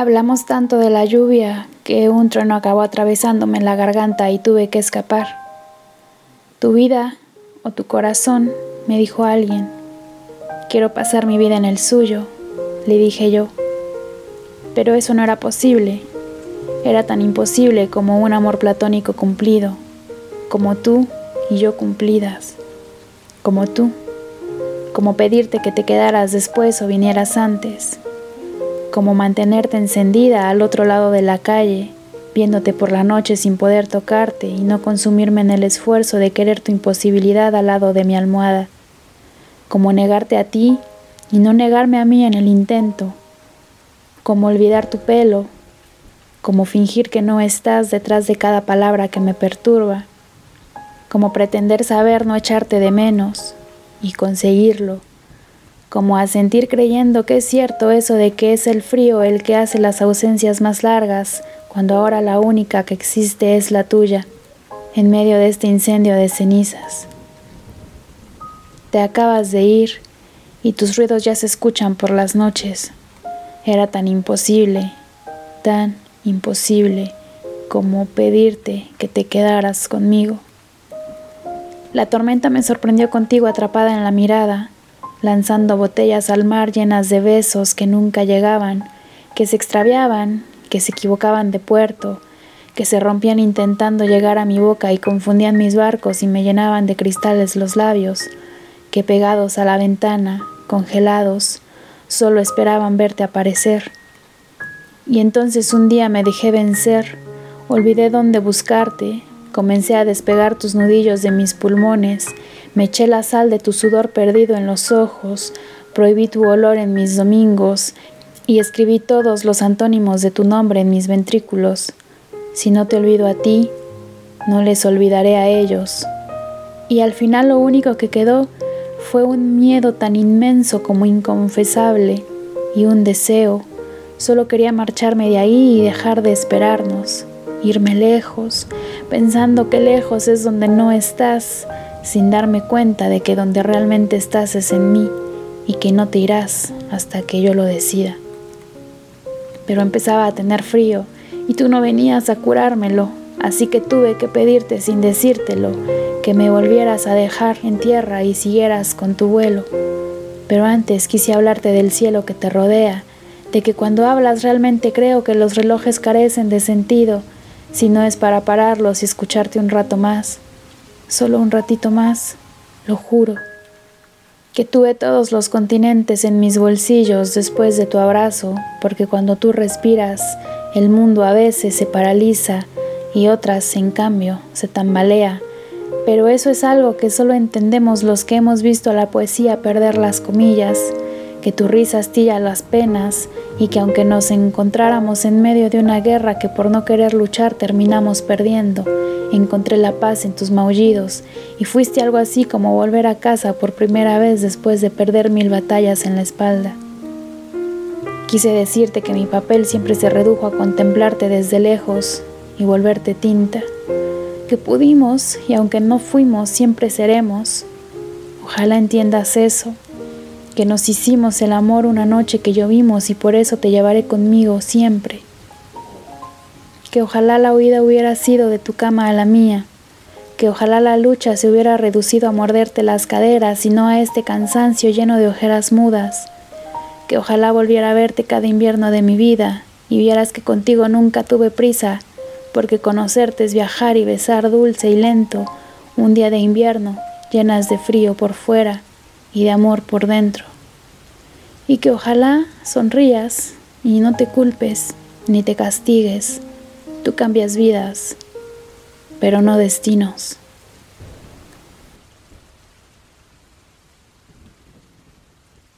Hablamos tanto de la lluvia que un trueno acabó atravesándome la garganta y tuve que escapar. Tu vida o tu corazón, me dijo alguien. Quiero pasar mi vida en el suyo, le dije yo. Pero eso no era posible. Era tan imposible como un amor platónico cumplido, como tú y yo cumplidas, como tú, como pedirte que te quedaras después o vinieras antes como mantenerte encendida al otro lado de la calle, viéndote por la noche sin poder tocarte y no consumirme en el esfuerzo de querer tu imposibilidad al lado de mi almohada, como negarte a ti y no negarme a mí en el intento, como olvidar tu pelo, como fingir que no estás detrás de cada palabra que me perturba, como pretender saber no echarte de menos y conseguirlo como a sentir creyendo que es cierto eso de que es el frío el que hace las ausencias más largas, cuando ahora la única que existe es la tuya, en medio de este incendio de cenizas. Te acabas de ir y tus ruidos ya se escuchan por las noches. Era tan imposible, tan imposible como pedirte que te quedaras conmigo. La tormenta me sorprendió contigo atrapada en la mirada, lanzando botellas al mar llenas de besos que nunca llegaban, que se extraviaban, que se equivocaban de puerto, que se rompían intentando llegar a mi boca y confundían mis barcos y me llenaban de cristales los labios, que pegados a la ventana, congelados, solo esperaban verte aparecer. Y entonces un día me dejé vencer, olvidé dónde buscarte, comencé a despegar tus nudillos de mis pulmones, me eché la sal de tu sudor perdido en los ojos, prohibí tu olor en mis domingos y escribí todos los antónimos de tu nombre en mis ventrículos. Si no te olvido a ti, no les olvidaré a ellos. Y al final lo único que quedó fue un miedo tan inmenso como inconfesable y un deseo. Solo quería marcharme de ahí y dejar de esperarnos, irme lejos, pensando que lejos es donde no estás, sin darme cuenta de que donde realmente estás es en mí y que no te irás hasta que yo lo decida. Pero empezaba a tener frío y tú no venías a curármelo, así que tuve que pedirte sin decírtelo que me volvieras a dejar en tierra y siguieras con tu vuelo. Pero antes quise hablarte del cielo que te rodea, de que cuando hablas realmente creo que los relojes carecen de sentido, si no es para pararlos y escucharte un rato más solo un ratito más, lo juro, que tuve todos los continentes en mis bolsillos después de tu abrazo, porque cuando tú respiras, el mundo a veces se paraliza y otras, en cambio, se tambalea. Pero eso es algo que solo entendemos los que hemos visto a la poesía perder las comillas, que tu risa astilla las penas y que aunque nos encontráramos en medio de una guerra que por no querer luchar terminamos perdiendo, encontré la paz en tus maullidos y fuiste algo así como volver a casa por primera vez después de perder mil batallas en la espalda. Quise decirte que mi papel siempre se redujo a contemplarte desde lejos y volverte tinta, que pudimos y aunque no fuimos, siempre seremos. Ojalá entiendas eso que nos hicimos el amor una noche que llovimos y por eso te llevaré conmigo siempre. Que ojalá la huida hubiera sido de tu cama a la mía, que ojalá la lucha se hubiera reducido a morderte las caderas y no a este cansancio lleno de ojeras mudas, que ojalá volviera a verte cada invierno de mi vida y vieras que contigo nunca tuve prisa, porque conocerte es viajar y besar dulce y lento un día de invierno llenas de frío por fuera y de amor por dentro. Y que ojalá sonrías y no te culpes ni te castigues. Tú cambias vidas, pero no destinos.